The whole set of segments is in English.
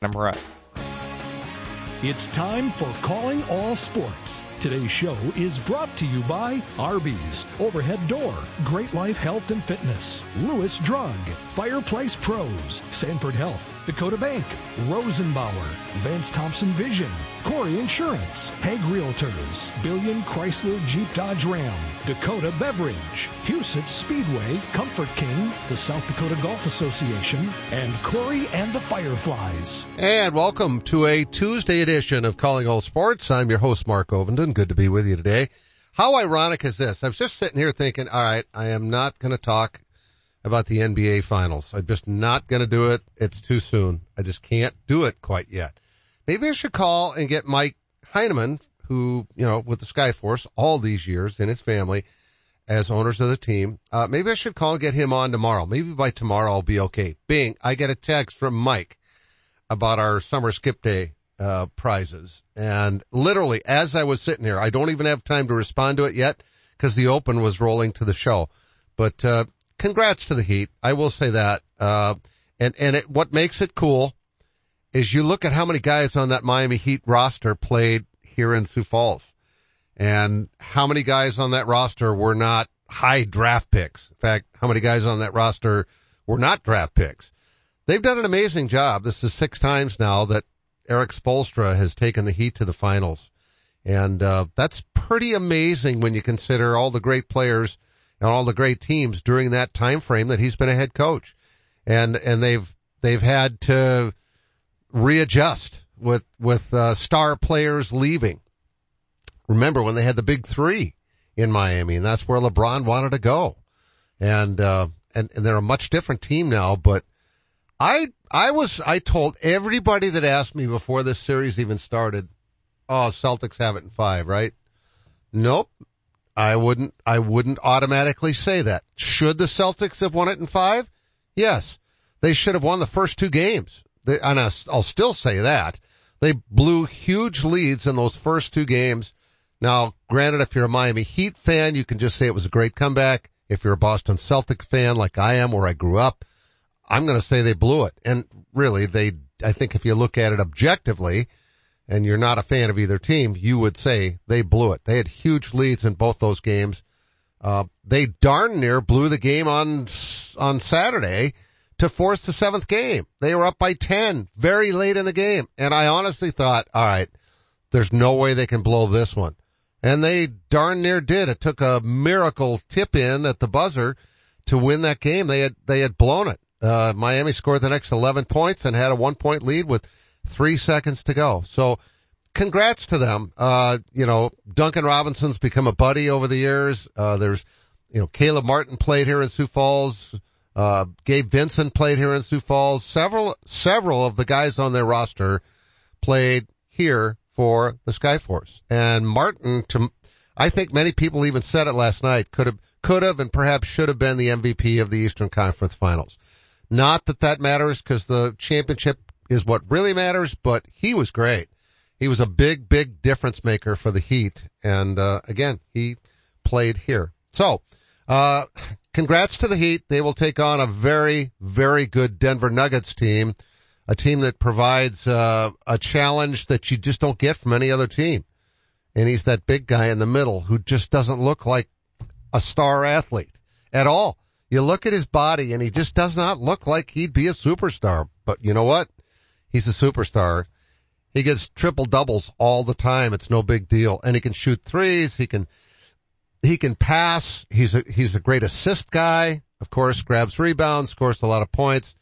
number up. It's time for Calling All Sports. Today's show is brought to you by Arby's, Overhead Door, Great Life Health and Fitness, Lewis Drug, Fireplace Pros, Sanford Health, Dakota Bank, Rosenbauer, Vance Thompson Vision, Corey Insurance, Hegg Realtors, Billion Chrysler Jeep Dodge Ram, Dakota Beverage, Huset Speedway, Comfort King, the South Dakota Golf Association, and Corey and the Fireflies. And welcome to a Tuesday edition of Calling All Sports. I'm your host, Mark Ovenden. Good to be with you today. How ironic is this? I was just sitting here thinking, all right, I am not going to talk about the NBA finals. I'm just not going to do it. It's too soon. I just can't do it quite yet. Maybe I should call and get Mike Heineman, who, you know, with the Skyforce all these years and his family as owners of the team. Uh, maybe I should call and get him on tomorrow. Maybe by tomorrow I'll be okay. Bing, I get a text from Mike about our summer skip day uh, prizes. And literally, as I was sitting here, I don't even have time to respond to it yet because the open was rolling to the show. But uh, congrats to the Heat. I will say that. Uh, and and it, what makes it cool is you look at how many guys on that Miami Heat roster played here in Sioux Falls, and how many guys on that roster were not high draft picks. In fact, how many guys on that roster were not draft picks. They've done an amazing job. This is six times now that Erik Spoelstra has taken the Heat to the finals. And, uh, that's pretty amazing when you consider all the great players and all the great teams during that time frame that he's been a head coach. And, and they've, they've had to readjust with, with, uh, star players leaving. Remember when they had the big three in Miami and that's where LeBron wanted to go. And, uh, and, and they're a much different team now, but I, I was, I told everybody that asked me before this series even started, oh, Celtics have it in five, right? Nope. I wouldn't, I wouldn't automatically say that. Should the Celtics have won it in five? Yes. They should have won the first two games. They, and I'll still say that. They blew huge leads in those first two games. Now, granted, if you're a Miami Heat fan, you can just say it was a great comeback. If you're a Boston Celtics fan like I am, where I grew up, I'm going to say they blew it. And really, they, I think if you look at it objectively, and you're not a fan of either team, you would say they blew it. They had huge leads in both those games. Uh, they darn near blew the game on, on Saturday to force the seventh game. They were up by 10 very late in the game. And I honestly thought, all right, there's no way they can blow this one. And they darn near did. It took a miracle tip in at the buzzer to win that game. They had, they had blown it. Uh, Miami scored the next 11 points and had a one point lead with three seconds to go. So congrats to them. Uh, you know, Duncan Robinson's become a buddy over the years. Uh, there's, you know, Caleb Martin played here in Sioux Falls. Uh, Gabe Vincent played here in Sioux Falls. Several, several of the guys on their roster played here for the Skyforce. And Martin, to, I think many people even said it last night, could have, could have and perhaps should have been the MVP of the Eastern Conference Finals. Not that that matters because the championship is what really matters, but he was great. He was a big, big difference maker for the Heat. And, uh, again, he played here. So, uh, congrats to the Heat. They will take on a very, very good Denver Nuggets team, a team that provides, uh, a challenge that you just don't get from any other team. And he's that big guy in the middle who just doesn't look like a star athlete at all. You look at his body and he just does not look like he'd be a superstar. But you know what? He's a superstar. He gets triple doubles all the time. It's no big deal. And he can shoot threes. He can, he can pass. He's a, he's a great assist guy. Of course, grabs rebounds, scores a lot of points.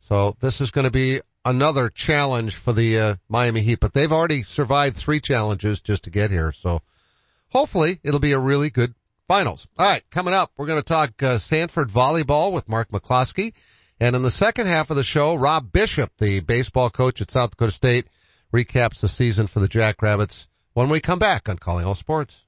So this is going to be another challenge for the uh, Miami Heat, but they've already survived three challenges just to get here. So hopefully it'll be a really good finals. All right, coming up, we're going to talk uh, Sanford volleyball with Mark McCloskey. And in the second half of the show, Rob Bishop, the baseball coach at South Dakota State, recaps the season for the Jackrabbits when we come back on Calling All Sports.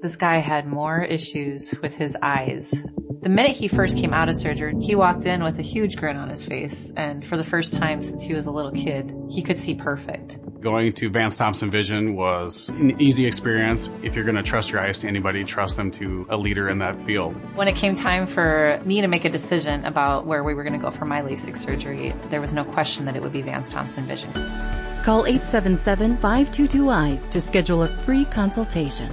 This guy had more issues with his eyes. The minute he first came out of surgery, he walked in with a huge grin on his face, and for the first time since he was a little kid, he could see perfect. Going to Vance Thompson Vision was an easy experience. If you're going to trust your eyes to anybody, trust them to a leader in that field. When it came time for me to make a decision about where we were going to go for my LASIK surgery, there was no question that it would be Vance Thompson Vision. Call 877-522-EYES to schedule a free consultation.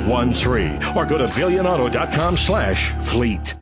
1013 or go to billionauto.com slash fleet.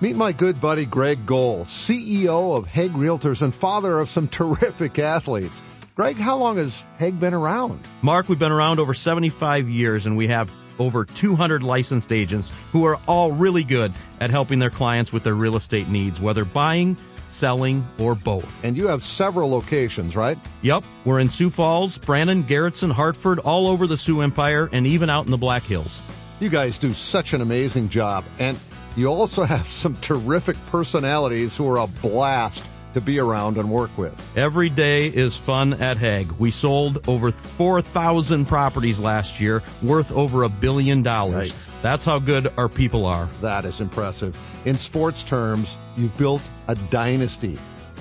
Meet my good buddy Greg Gohl, CEO of Hegg Realtors and father of some terrific athletes. Greg, how long has Hegg been around? Mark, we've been around over 75 years and we have over 200 licensed agents who are all really good at helping their clients with their real estate needs, whether buying, selling, or both. And you have several locations, right? Yep. We're in Sioux Falls, Brandon, Garretson, Hartford, all over the Sioux Empire, and even out in the Black Hills. You guys do such an amazing job. And you also have some terrific personalities who are a blast to be around and work with. Every day is fun at Hegg. We sold over 4,000 properties last year, worth over a billion dollars. Right. That's how good our people are. That is impressive. In sports terms, you've built a dynasty.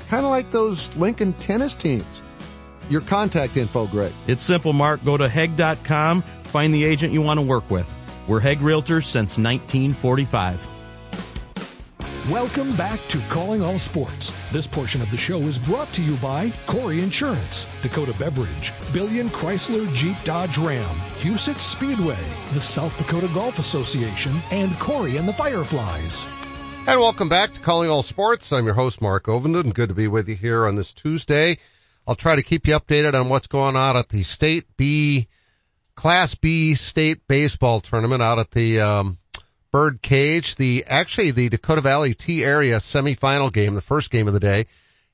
Kind of like those Lincoln tennis teams. Your contact info, Greg. It's simple, Mark. Go to Hegg.com, find the agent you want to work with. We're Hegg Realtors since 1945. Welcome back to Calling All Sports. This portion of the show is brought to you by Corey Insurance, Dakota Beverage, Billion Chrysler Jeep Dodge Ram, Huset Speedway, the South Dakota Golf Association, and Corey and the Fireflies. And welcome back to Calling All Sports. I'm your host, Mark Ovenden. Good to be with you here on this Tuesday. I'll try to keep you updated on what's going on at the State B, Class B State Baseball Tournament out at the, um, Bird Cage. The, actually the Dakota Valley Tea Area semifinal game, the first game of the day,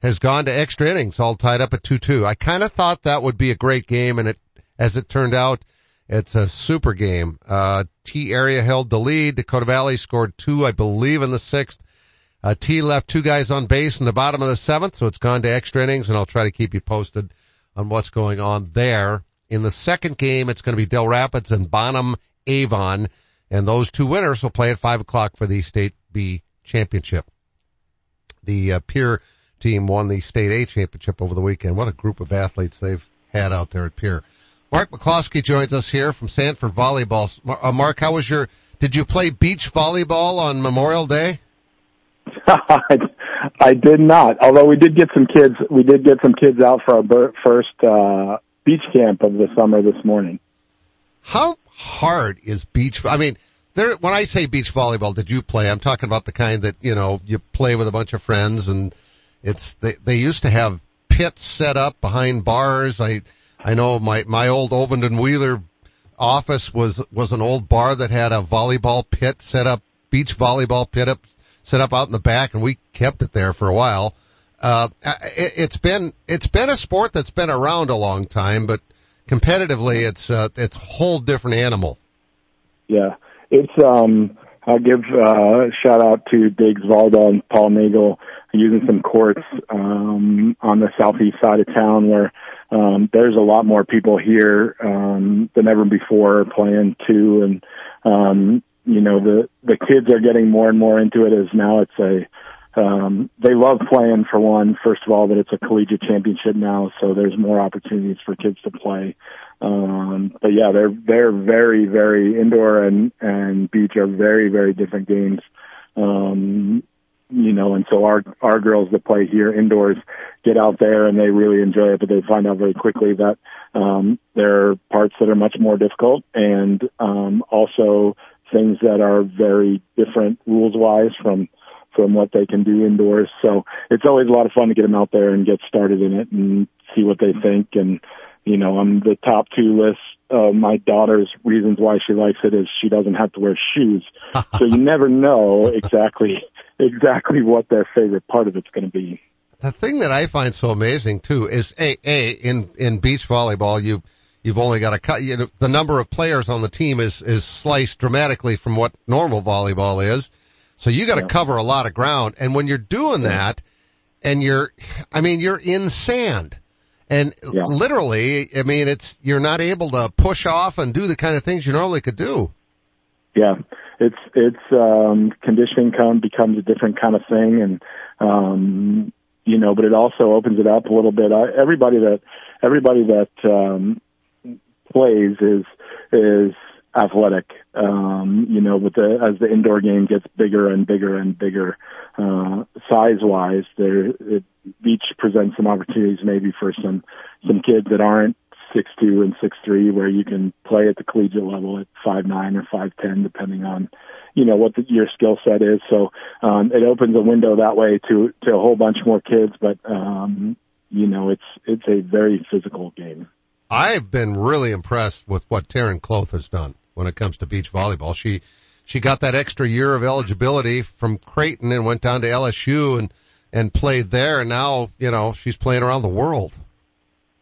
has gone to extra innings, all tied up at 2-2. I kind of thought that would be a great game and it, as it turned out, it's a super game. Uh, Tea Area held the lead. Dakota Valley scored two, I believe, in the sixth. Uh, Tea left two guys on base in the bottom of the seventh, so it's gone to extra innings, and I'll try to keep you posted on what's going on there. In the second game, it's going to be Dell Rapids and Bon Homme Avon, and those two winners will play at five o'clock for the State B championship. The uh, Pierre team won the State A championship over the weekend. What a group of athletes they've had out there at Pierre. Mark McCloskey joins us here from Sanford Volleyball. Uh, Mark, how was your, did you play beach volleyball on Memorial Day? I did not. Although we did get some kids, we did get some kids out for our first uh, beach camp of the summer this morning. How hard is beach? I mean, there. When I say beach volleyball, did you play? I'm talking about the kind that you know you play with a bunch of friends, and it's they they used to have pits set up behind bars. I I know my my old Ovenden Wheeler office was was an old bar that had a volleyball pit set up, beach volleyball pit up set up out in the back, and we kept it there for a while. Uh, it, it's been it's been a sport that's been around a long time, but competitively, it's uh, it's a whole different animal. Yeah, it's um. I'll give uh, shout out to Diggs Valda and Paul Nagel using some courts um, on the southeast side of town where um, there's a lot more people here um, than ever before playing too, and um, you know, the, the kids are getting more and more into it as now it's a, um, they love playing for one, first of all, that it's a collegiate championship now, so there's more opportunities for kids to play. Um, but yeah, they're, they're very, very indoor and, and beach are very, very different games. Um, you know, and so our, our girls that play here indoors get out there and they really enjoy it, but they find out very quickly that, um, there are parts that are much more difficult and, um, also things that are very different rules wise from, from what they can do indoors. So it's always a lot of fun to get them out there and get started in it and see what they think. And, you know, on the top two lists, uh, my daughter's reasons why she likes it is she doesn't have to wear shoes. so you never know exactly, exactly what their favorite part of it's going to be. The thing that I find so amazing too is a, a, in, in beach volleyball, you've, you've only got a cut, you know, the number of players on the team is, is sliced dramatically from what normal volleyball is. So you got to yeah. cover a lot of ground. And when you're doing that and you're, I mean, you're in sand and yeah. literally, I mean, it's, you're not able to push off and do the kind of things you normally could do. Yeah. It's, it's, um, conditioning come, becomes a different kind of thing. And, um, you know, but it also opens it up a little bit. I, everybody that, everybody that, um, plays is, is athletic. Um, you know, with the as the indoor game gets bigger and bigger and bigger, uh, size wise, there it, beach presents some opportunities maybe for some some kids that aren't six two and six three, where you can play at the collegiate level at five nine or five ten, depending on you know what the, your skill set is. So um, it opens a window that way to to a whole bunch more kids, but um, you know it's it's a very physical game. I've been really impressed with what Taryn Kloth has done when it comes to beach volleyball. She she got that extra year of eligibility from Creighton and went down to LSU and and played there and now, you know, she's playing around the world.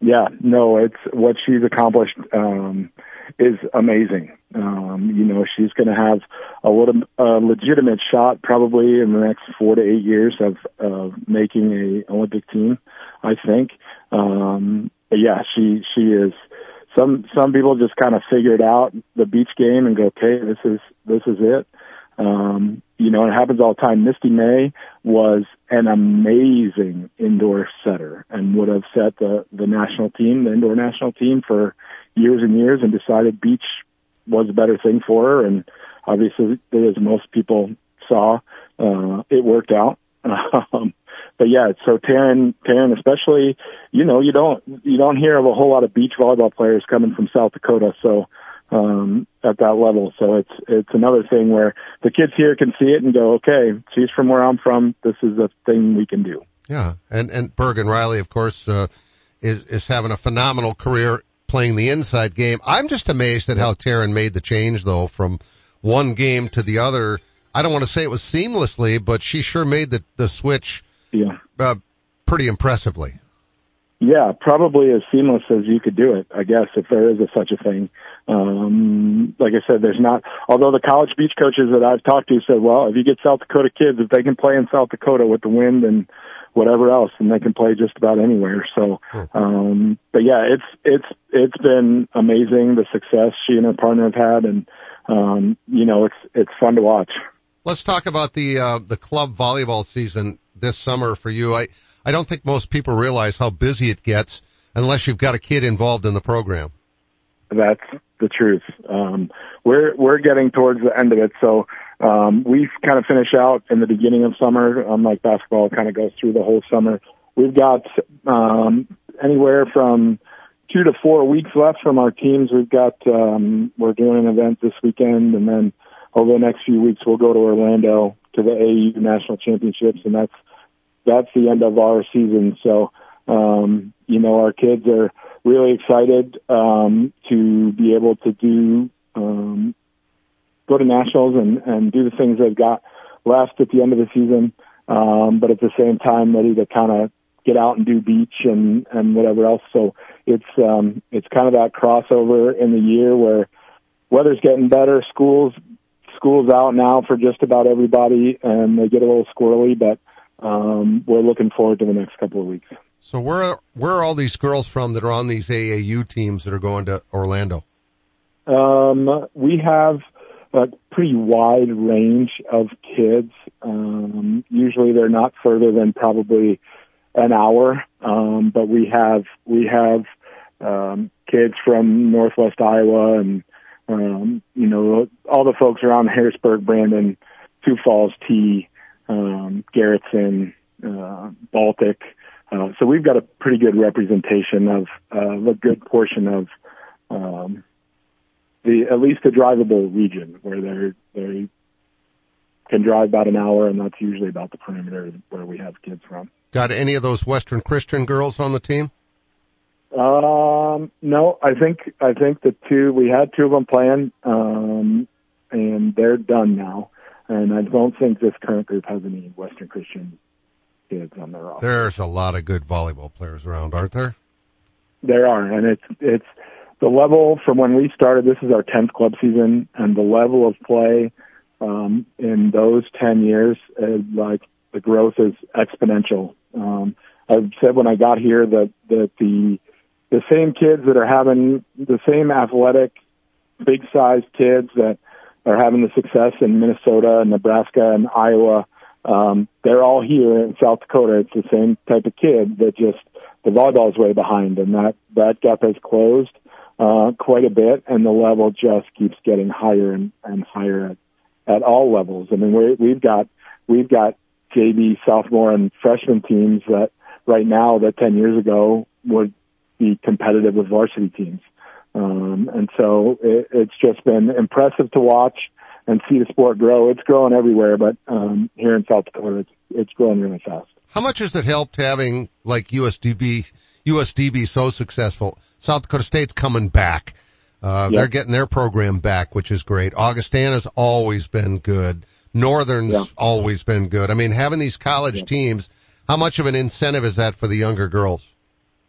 Yeah, no, it's what she's accomplished um is amazing. Um, you know, she's going to have a little a legitimate shot probably in the next 4 to 8 years of of making a Olympic team, I think. Um yeah, she she is some some people just kind of figured out the beach game and go, okay, this is this is it. Um, you know, it happens all the time. Misty May was an amazing indoor setter and would have set the the national team, the indoor national team, for years and years, and decided beach was a better thing for her. And obviously, as most people saw, uh, it worked out. Um, but yeah, so Taryn, Taryn, especially, you know, you don't you don't hear of a whole lot of beach volleyball players coming from South Dakota. So um, at that level, so it's it's another thing where the kids here can see it and go, okay, she's from where I'm from. This is a thing we can do. Yeah, and and Bergen Reilly, of course, uh, is is having a phenomenal career playing the inside game. I'm just amazed at how Taryn made the change though from one game to the other. I don't want to say it was seamlessly, but she sure made the the switch yeah. Uh, pretty impressively. Yeah, probably as seamless as you could do it, I guess, if there is a, such a thing. Um, like I said, there's not, although the college beach coaches that I've talked to said, well, if you get South Dakota kids, if they can play in South Dakota with the wind and whatever else, then they can play just about anywhere. So, um, but yeah, it's, it's, it's been amazing the success she and her partner have had. And, um, you know, it's, it's fun to watch. Let's talk about the, uh, the club volleyball season this summer for you. I, I don't think most people realize how busy it gets unless you've got a kid involved in the program. That's the truth. Um, we're, we're getting towards the end of it. So, um, we kind of finish out in the beginning of summer. Unlike basketball, kind of goes through the whole summer. We've got, um, anywhere from two to four weeks left from our teams. We've got, um, we're doing an event this weekend and then over the next few weeks we'll go to Orlando to the AU national championships and that's that's the end of our season. So, um, you know, our kids are really excited um, to be able to do um, go to nationals and and do the things they've got left at the end of the season. Um, but at the same time, ready to kind of get out and do beach and and whatever else. So it's um, it's kind of that crossover in the year where weather's getting better, schools schools out now for just about everybody, and they get a little squirrely, but um, we're looking forward to the next couple of weeks. So where where are all these girls from that are on these AAU teams that are going to Orlando? Um, we have a pretty wide range of kids. Um, usually they're not further than probably an hour, um, but we have we have um, kids from Northwest Iowa and um, you know all the folks around Harrisburg, Brandon, Sioux Falls, Tea, um, Garretson, uh, Baltic. Uh, so we've got a pretty good representation of uh, a good portion of um, the at least the drivable region where they they can drive about an hour, and that's usually about the perimeter where we have kids from. Got any of those Western Christian girls on the team? Um, no, I think I think the two we had two of them playing, um, and they're done now. And I don't think this current group has any Western Christian kids on their roster. There's a lot of good volleyball players around, aren't there? There are, and it's it's the level from when we started. This is our tenth club season, and the level of play um, in those ten years, is like the growth is exponential. Um, I've said when I got here that that the the same kids that are having the same athletic, big sized kids that are having the success in Minnesota and Nebraska and Iowa. Um, they're all here in South Dakota. It's the same type of kid that just the volleyball is way behind, and that that gap has closed uh, quite a bit, and the level just keeps getting higher and, and higher at, at all levels. I mean, we, we've got we've got JV, sophomore, and freshman teams that right now that 10 years ago would be competitive with varsity teams. Um, and so it, it's just been impressive to watch and see the sport grow. It's growing everywhere, but um, here in South Dakota, it's, it's growing really fast. How much has it helped having like USDB, USDB so successful? South Dakota State's coming back. Uh, yep. they're getting their program back, which is great. Augustana's always been good. Northern's always been good. I mean, having these college teams, how much of an incentive is that for the younger girls?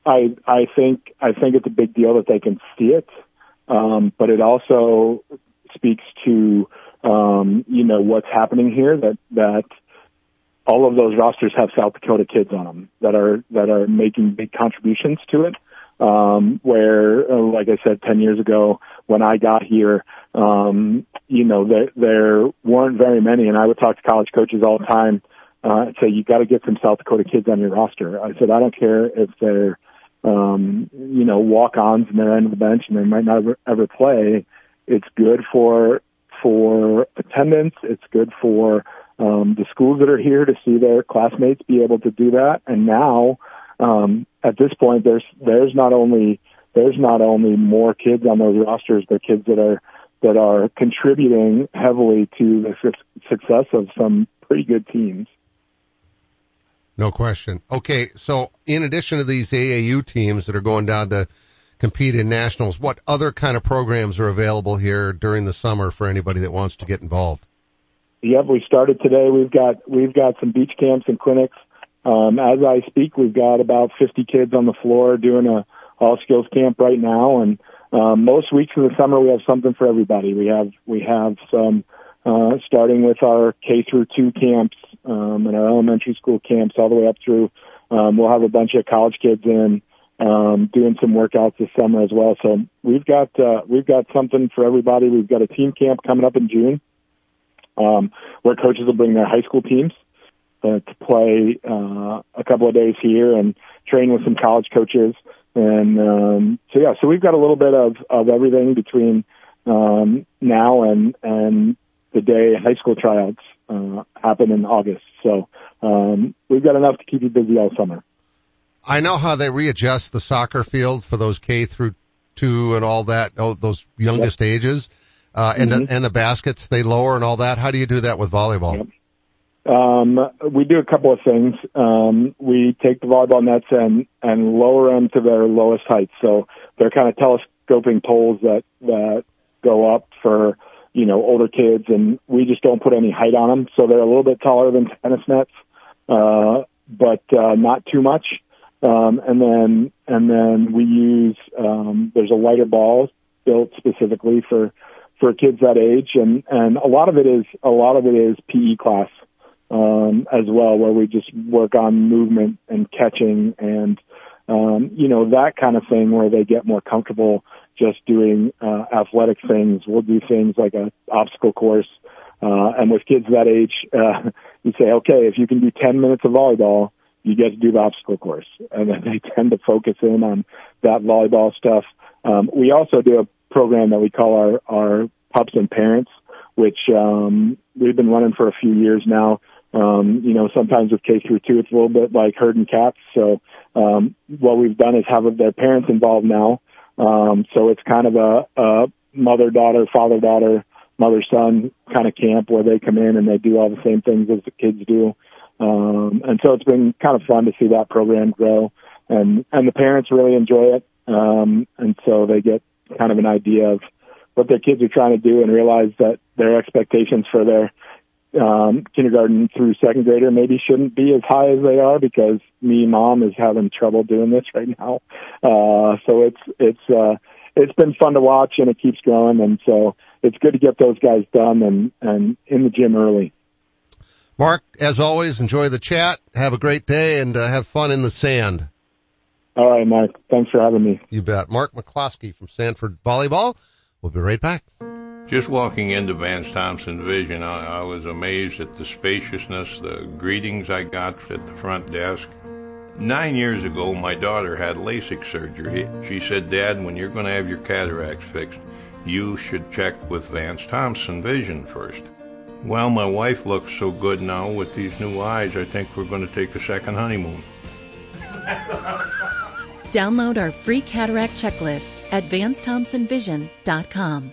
I I think I think it's a big deal that they can see it, um, but it also speaks to um, you know what's happening here that that all of those rosters have South Dakota kids on them that are that are making big contributions to it. Um, where, uh, like I said, ten years ago when I got here, um, you know there there weren't very many, and I would talk to college coaches all the time. Uh, say you got to get some South Dakota kids on your roster. I said I don't care if they're um, you know, walk-ons and they're end of the bench and they might not ever, ever play. It's good for for attendance. It's good for um, the schools that are here to see their classmates be able to do that. And now, um, at this point, there's there's not only there's not only more kids on those rosters, but kids that are that are contributing heavily to the su- success of some pretty good teams. No question. Okay, so in addition to these AAU teams that are going down to compete in nationals, what other kind of programs are available here during the summer for anybody that wants to get involved? Yep, we started today. We've got we've got some beach camps and clinics. Um, as I speak, we've got about 50 kids on the floor doing a all skills camp right now, and um, most weeks in the summer we have something for everybody. We have we have some uh, starting with our K through two camps um, and our elementary school camps all the way up through. Um, we'll have a bunch of college kids in um, doing some workouts this summer as well. So we've got uh, we've got something for everybody. We've got a team camp coming up in June um, where coaches will bring their high school teams uh, to play uh, a couple of days here and train with some college coaches. And um, so yeah, so we've got a little bit of of everything between um, now and and the day high school tryouts uh, happen in August. So um, we've got enough to keep you busy all summer. I know how they readjust the soccer field for those K through two and all that, oh, those youngest yep. ages, uh, and mm-hmm. the, and the baskets they lower and all that. How do you do that with volleyball? Yep. Um, we do a couple of things. Um, we take the volleyball nets and and lower them to their lowest height. So they're kind of telescoping poles that that go up for you know, older kids, and we just don't put any height on them. So they're a little bit taller than tennis nets, uh, but uh, not too much. Um, and then and then we use um, there's a lighter ball built specifically for for kids that age, and and a lot of it is a lot of it is PE class um, as well, where we just work on movement and catching and um, you know that kind of thing, where they get more comfortable just doing uh, athletic things. We'll do things like a obstacle course. Uh, and with kids that age, uh, you say, okay, if you can do 10 minutes of volleyball, you get to do the obstacle course. And then they tend to focus in on that volleyball stuff. Um, we also do a program that we call our, our pups and parents, which, um, we've been running for a few years now. Um, you know, sometimes with K through two, it's a little bit like herding cats. So, um, what we've done is have their parents involved now. Um, so it's kind of a, a mother daughter, father daughter, mother son kind of camp where they come in and they do all the same things as the kids do. Um, and so it's been kind of fun to see that program grow and, and the parents really enjoy it. Um, and so they get kind of an idea of what their kids are trying to do and realize that their expectations for their um, kindergarten through second grader maybe shouldn't be as high as they are because me mom is having trouble doing this right now. Uh, so it's, it's, uh, it's been fun to watch and it keeps growing. And so it's good to get those guys done and, and in the gym early. Mark, as always, enjoy the chat. Have a great day and uh, have fun in the sand. All right, Mark. Thanks for having me. You bet. Mark McCloskey from Sanford Volleyball. We'll be right back. Just walking into Vance Thompson Vision, I, I was amazed at the spaciousness, the greetings I got at the front desk. Nine years ago, my daughter had LASIK surgery. She said, Dad, when you're going to have your cataracts fixed, you should check with Vance Thompson Vision first. Well, my wife looks so good now with these new eyes, I think we're going to take a second honeymoon. Download our free cataract checklist at VanceThompsonVision.com.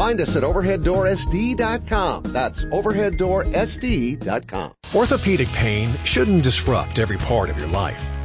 Find us at overheaddoorsd.com. That's overheaddoorsd.com. Orthopedic pain shouldn't disrupt every part of your life.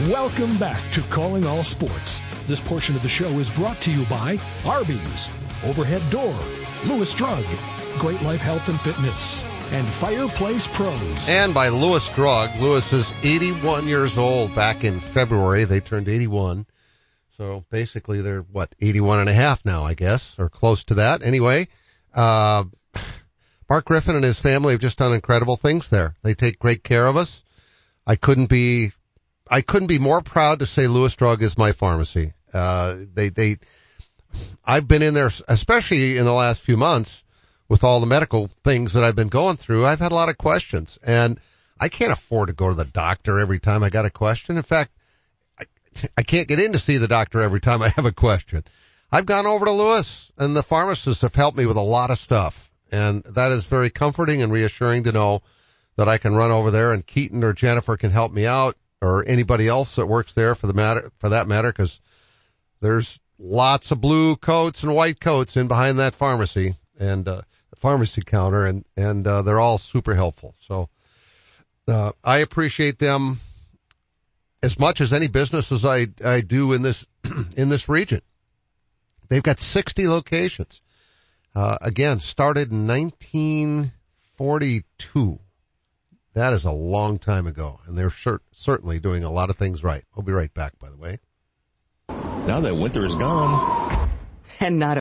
Welcome back to Calling All Sports. This portion of the show is brought to you by Arby's, Overhead Door, Lewis Drug, Great Life Health and Fitness, and Fireplace Pros. And by Lewis Drug. Lewis is 81 years old. Back in February, they turned 81. So basically they're what, 81 and a half now, I guess, or close to that. Anyway, uh, Mark Griffin and his family have just done incredible things there. They take great care of us. I couldn't be, I couldn't be more proud to say Lewis Drug is my pharmacy. Uh, they, they, I've been in there, especially in the last few months with all the medical things that I've been going through. I've had a lot of questions and I can't afford to go to the doctor every time I got a question. In fact, I, I can't get in to see the doctor every time I have a question. I've gone over to Lewis and the pharmacists have helped me with a lot of stuff. And that is very comforting and reassuring to know that I can run over there and Keaton or Jennifer can help me out or anybody else that works there for the matter, for that matter, cause there's lots of blue coats and white coats in behind that pharmacy and, uh, pharmacy counter and, and, uh, they're all super helpful. So, uh, I appreciate them as much as any businesses I, I do in this, in this region. They've got 60 locations. Uh, again, started in 1942. That is a long time ago, and they're cer- certainly doing a lot of things right. We'll be right back, by the way. Now that winter is gone. And not